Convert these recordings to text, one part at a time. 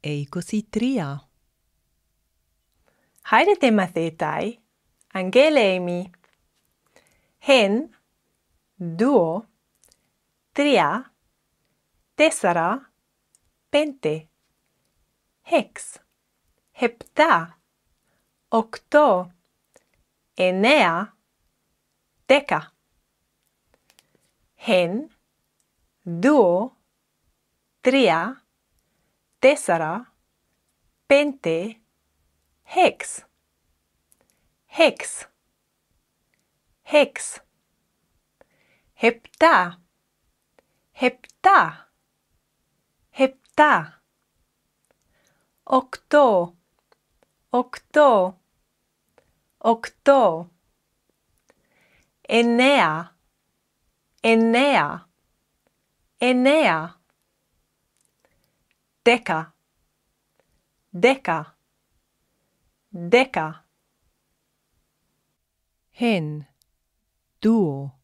εικοσιτρία, Χαίρετε μαθητάι, Αγγέλη Χεν, δύο, τρία, τέσσερα, πέντε, έξ, επτά, οκτώ, εννέα, Deca. Hen, duo, tria, tesara, pente, hex. Hex. Hex. Hepta. Hepta. Hepta. Octo. Octo. Octo. Enea, enea, enea. deka, deka, deka, Hen, duo,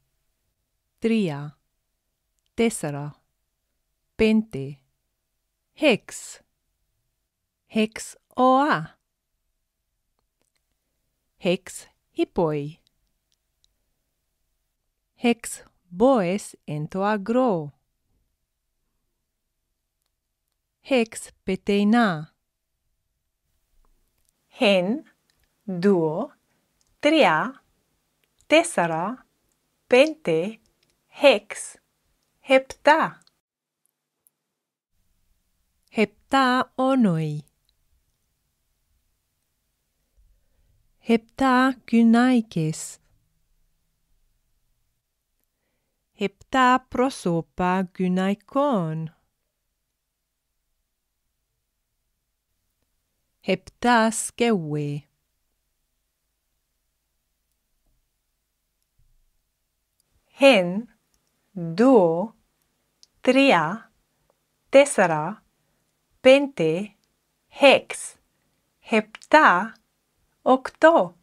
tria, tessera, pente, hex, hex oa, hex hippoi. Hex boes ento agro. Hex peteina. Hen, duo, tria, tesara, pente, hex, hepta. Hepta onoi. Hepta kynaikes. Επτά πρόσωπα γυναικών, επτά σκεύη, Χεν, δύο, τρία, τέσσερα, πέντε, έξ, επτά, οκτώ,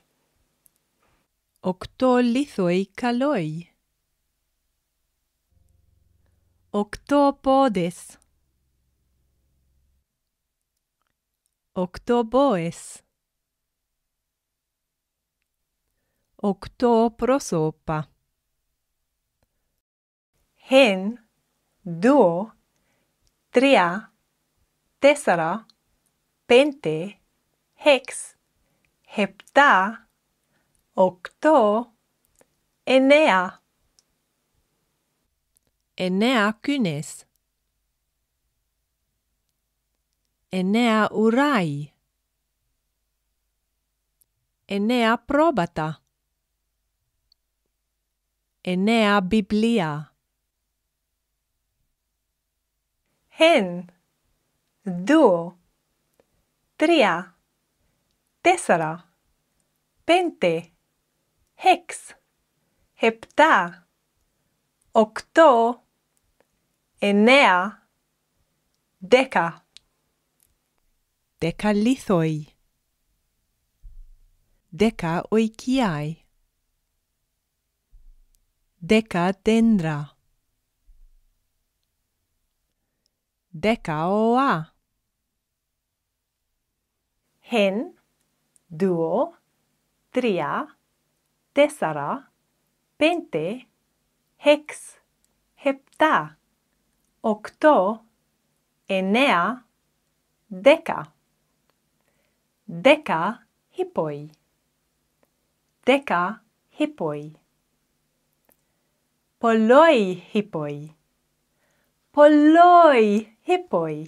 οκτώ λίθοι καλοί, octopodes, octoboes, octoprosopa. Hen, duo, tria, tessera, pente, hex, hepta, octo, enea. Εννέα, εννέα κούνες, εννέα ουράι, εννέα πρόβατα, εννέα βιβλία, Χεν, δύο, τρία, τέσσερα, πέντε, έξ, επτά, οκτώ, εννέα, δέκα, δέκα λίθοι, δέκα οικιάι, δέκα δέντρα, δέκα οά, Χεν, δύο, τρία, τέσσερα, πέντε, έξ, επτά, οκτώ, εννέα, δέκα. Δέκα hippoi. Δέκα hippoi. Πολλοί hippoi. Πολλοί hippoi.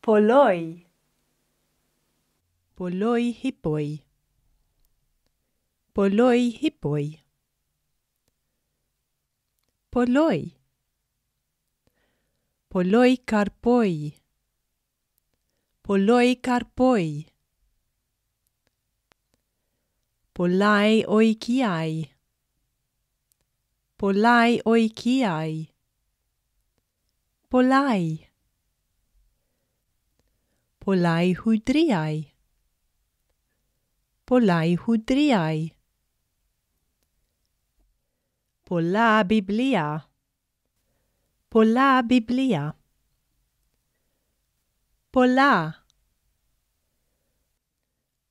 Πολλοί. πολλοί hippoi, πολλοί hippoi, poloi poloi carpoi poloi carpoi polai oikiai polai oikiai polai polai hudriai polai hudriai πολλά βιβλία, πολλά βιβλία, πολλά,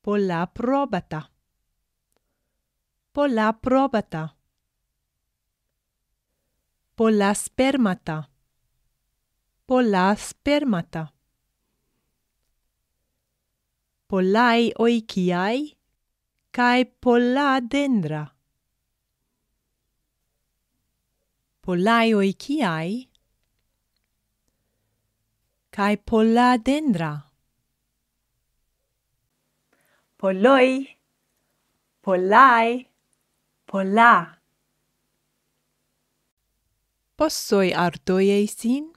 πολλά πρόβατα, πολλά πρόβατα, πολλά σπέρματα, πολλά σπέρματα. Πολλάι οικιάι, καί πολλά δέντρα. polaioi ciai, cae polladendra. Poloi, polai, pola. Possoi artoiei sin?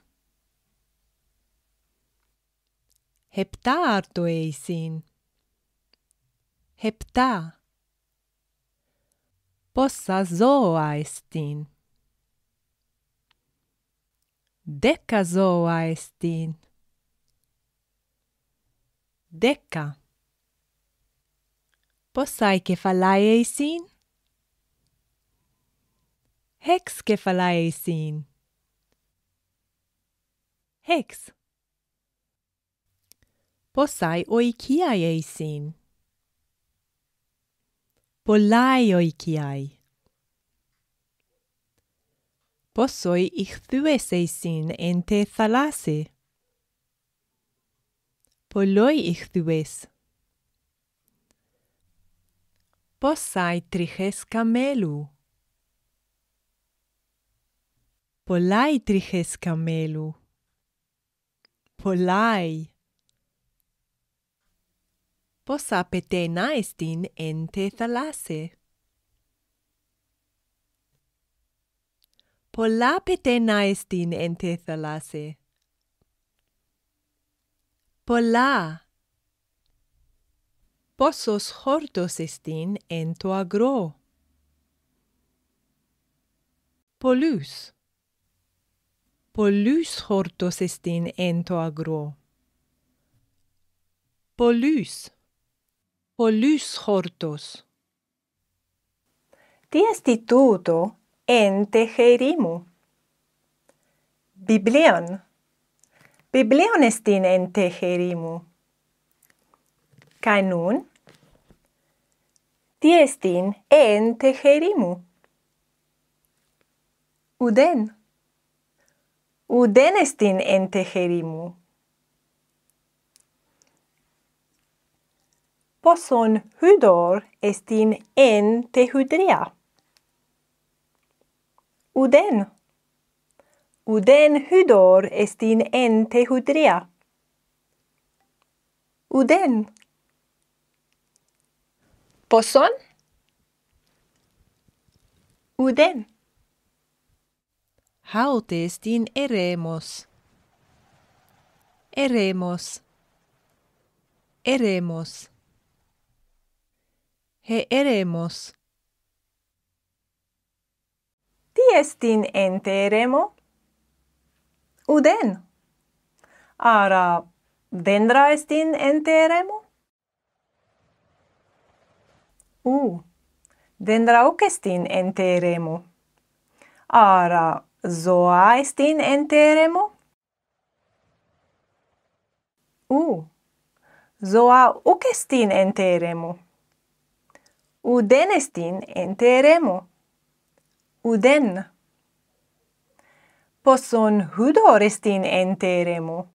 Hepta artoiei sin. Hepta. Possa zoa estin. Deca zoa estin. Deca. Possai kefalai eisin? Hex kefalai eisin. Hex. Possai oikiai eisin. Polai oikiai. Πόσοι ηχθούες εισιν εν τε θαλάσσι. Πολλοί ηχθούες. Πόσαι τριχές καμέλου. Πολλάι τριχές καμέλου. Πολλάι. Πόσα πετένα εστίν εν τε θαλάσσι. Πολλά πετένα εστίν εν τε θαλάσσι. Πολλά. Πόσος χόρτος εστίν εν το αγρό. Πολλούς. Πολλούς χόρτος εστίν εν το αγρό. Πολλούς. Πολλούς χόρτος. Τι εστι τούτο en Tegerimu. Biblion. Biblion estin en Tegerimu. Kaj nun? Tie estin en Tegerimu. Uden. Uden estin en Tegerimu. Poson hudor estin en Tehudria uden. Uden hydor est in ente hydria. Uden. Poson? Uden. Haut est in eremos. Eremos. Eremos. He eremos. Tiestin enteremo? Uden. Ara dendra estin enteremo? U. Uh, dendra hoc enteremo. Ara zoa estin enteremo? U. Uh, zoa hoc estin enteremo. Uden estin enteremo uden. Posson hudo restin enteremo.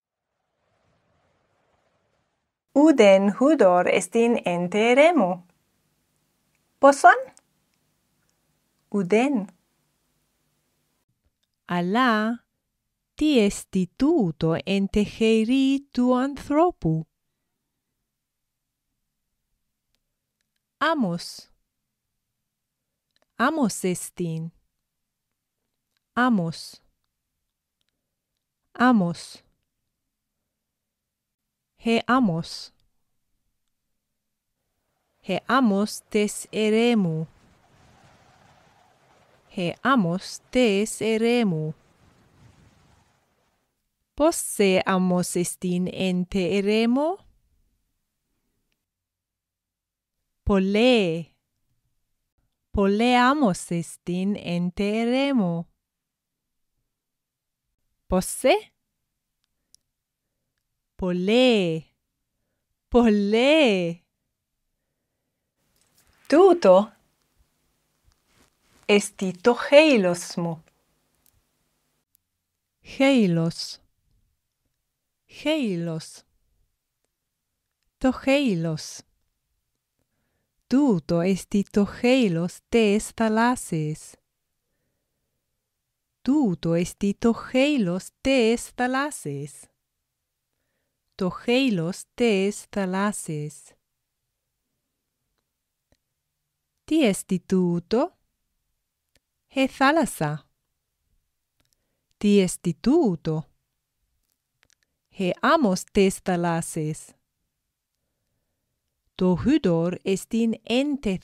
Uden hudor estin enteremo. Posson? Uden. Alla ti estituto entegeri tu anthropu. Amos. Amos estin. Εστίν εν τε ερέμο. Πόσον. Ουδέν. Αλλά τι εστι τούτο εν τε χέρι του ανθρώπου. Άμος. Άμος εστίν. Άμος. Άμος. Ποσέ; Πολλέ, πολλέ. Τούτο εστι το χέιλος μου. Χέιλος, χέιλος. Το χέιλος. Τούτο εστι το χέιλος τες θαλάσσης. Τούτο εστι το χέιλος τες θαλάσσης. Το χέιλος τες θαλάσσης. Τι εστι τούτο; Ε θάλασσα. Τι εστι τούτο; Ε άμμος τες θαλάσσης. Το χύδωρ εστίν εν τε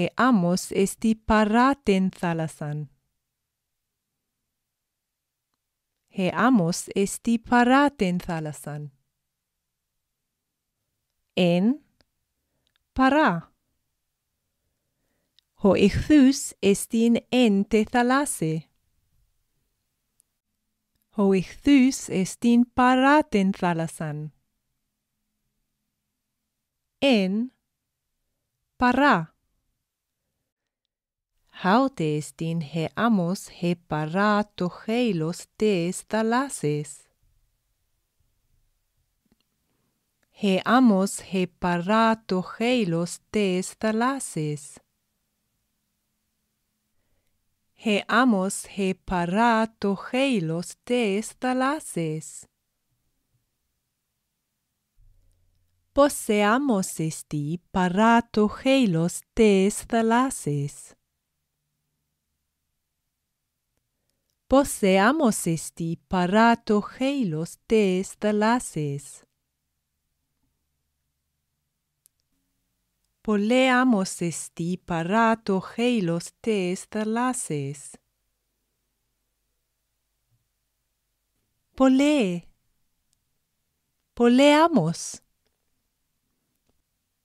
Ε άμμος εστι παρά τεν θάλασσαν. Ε άμμος εστι παρά τεν θάλασσαν. Εν, παρά. Ο ηχθούς εστίν εν τε θαλάσσῃ. Ο ηχθούς εστίν παρά τεν θάλασσαν. Εν, παρά. Hauteestin he amos he para toheilos te estalaces. He amos he para toheilos te. He amos he te. Poseamos esti para toheilos te. Χέιλος τες θαλάσσης. Ποσέ άμμος εστί παρά το χέιλος τες θαλάσσης. Πολλέ άμμος εστί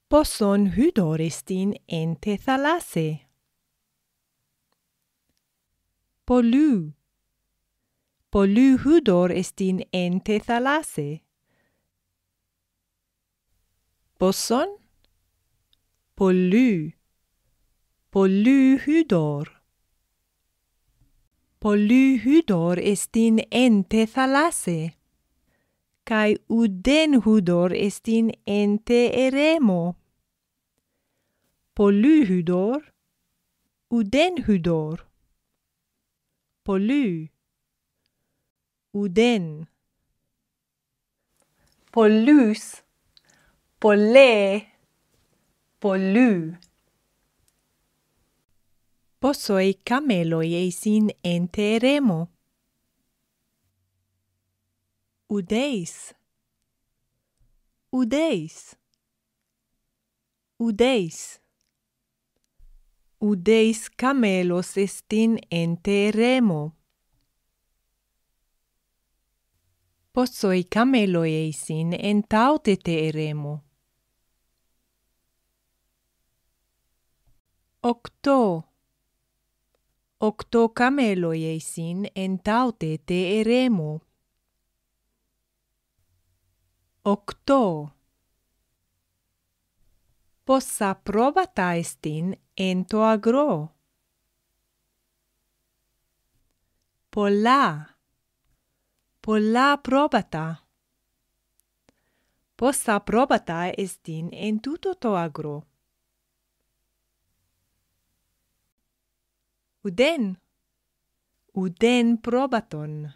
παρά το χέιλος τες θαλάσσης. Πολλέ, πολλέ άμμος. Πόσον χύδωρ εστίν εν τε θαλάσσαι. Πολλού, πολλού χύδωρ εστίν εν τε θαλάσσαι. Πόσον; πολλού, πολλού χύδωρ. Πολλού χύδωρ εστίν εν τε θαλάσσαι. Καί ουδέν χύδωρ εστίν εν τε ερέμῳ. Πολλού χύδωρ, ουδέν χύδωρ. Πολλού, Uden. Pollus. Polé. Pollu. Posoi cameloi eisin enteremo. Udeis. Udeis. Udeis. Udeis camelos estin enteremo. possoi cameloi eisin en taute te eremo. Octo. Octo cameloi eisin en taute te eremu. Octo. Possa probata estin en to agro. Pola. Πολλά, πολλά πρόβατα. Πόσα πρόβατα εστίν εν τούτο το αγρό; Ουδέν, ουδέν πρόβατον.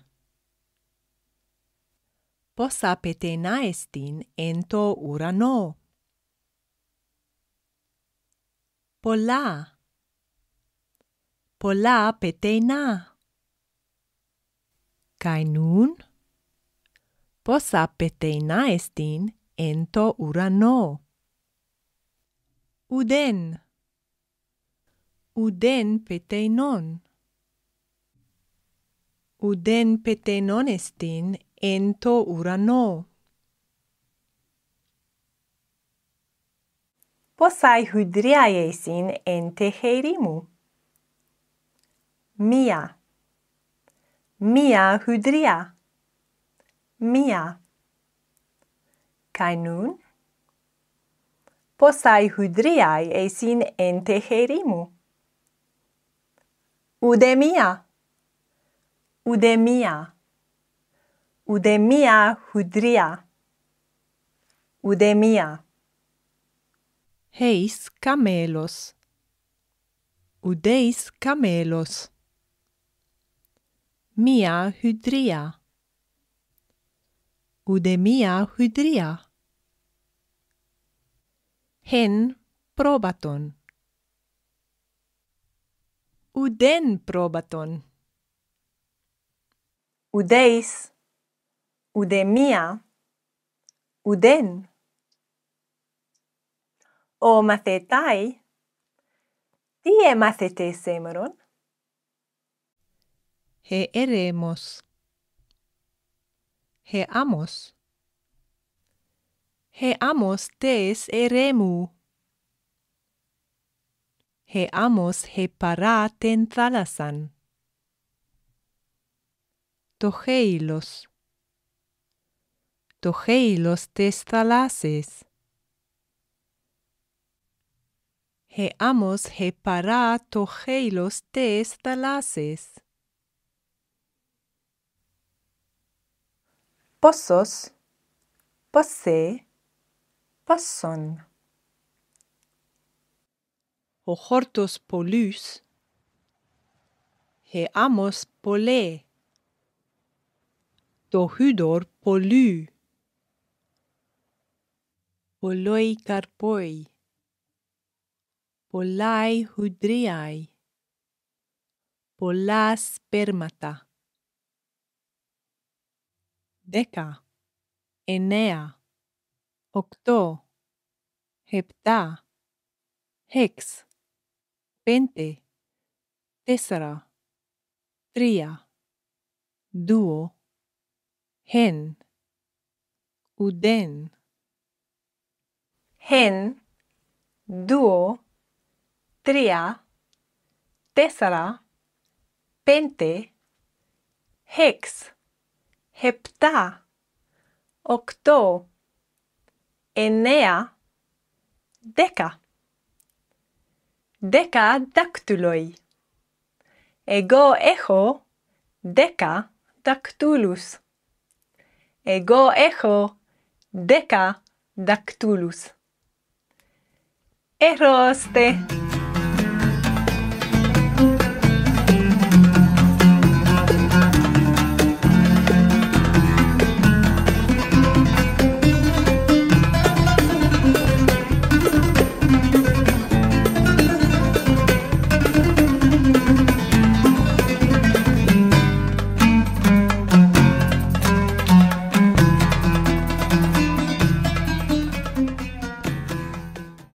Πόσα πετεινά εστίν εν το ουρανῷ; Πολλά, πολλά πετεινά. Kai nun pos apeteina estin ento urano. Uden. Uden peteinon. Uden peteinon estin ento urano. Posai hydriae esin ente herimu. Mia. Mia hydria. Mia. Kai nun? Posai hydriai esin ente herimu. Udemia. Udemia. Udemia hydria. Udemia. Heis camelos. Udeis camelos. μία χουντρία. Ούτε μία χουντρία. Χεν πρόβατον. Ουδέν πρόβατον. Ουδέις. Ούτε μία. Ουδέν. Ο μαθητάι. Τι έμαθετε σήμερα. Geeremos. Geamos. Geamos tes eremu. Geamos hepara ten thalasan. Tojeilos. Tojeilos tes thalases. Geamos hepara tojeilos tes thalases. παρά το χέιλος τες θαλάσσες. πόσος, ποσέ, πόσον. Ο χόρτος πολλούς. He amos πολλέ. Το χούδωρ πολλού. Πολλοί καρπόι. Πολλάι χουδρίαι. Πολλά σπέρματα. Δέκα. Εννέα. Οκτώ. Επτά. Έξ. Πέντε. Τέσσερα. Τρία. Δύο. Hen. Uden. Hen, δύο, τρία, τέσσερα, πέντε, έξ, επτά, οκτώ, εννέα, δέκα. Δέκα δάκτυλοι. Εγώ έχω δέκα δακτύλους. Εγώ έχω δέκα δακτύλους. Ερώστε!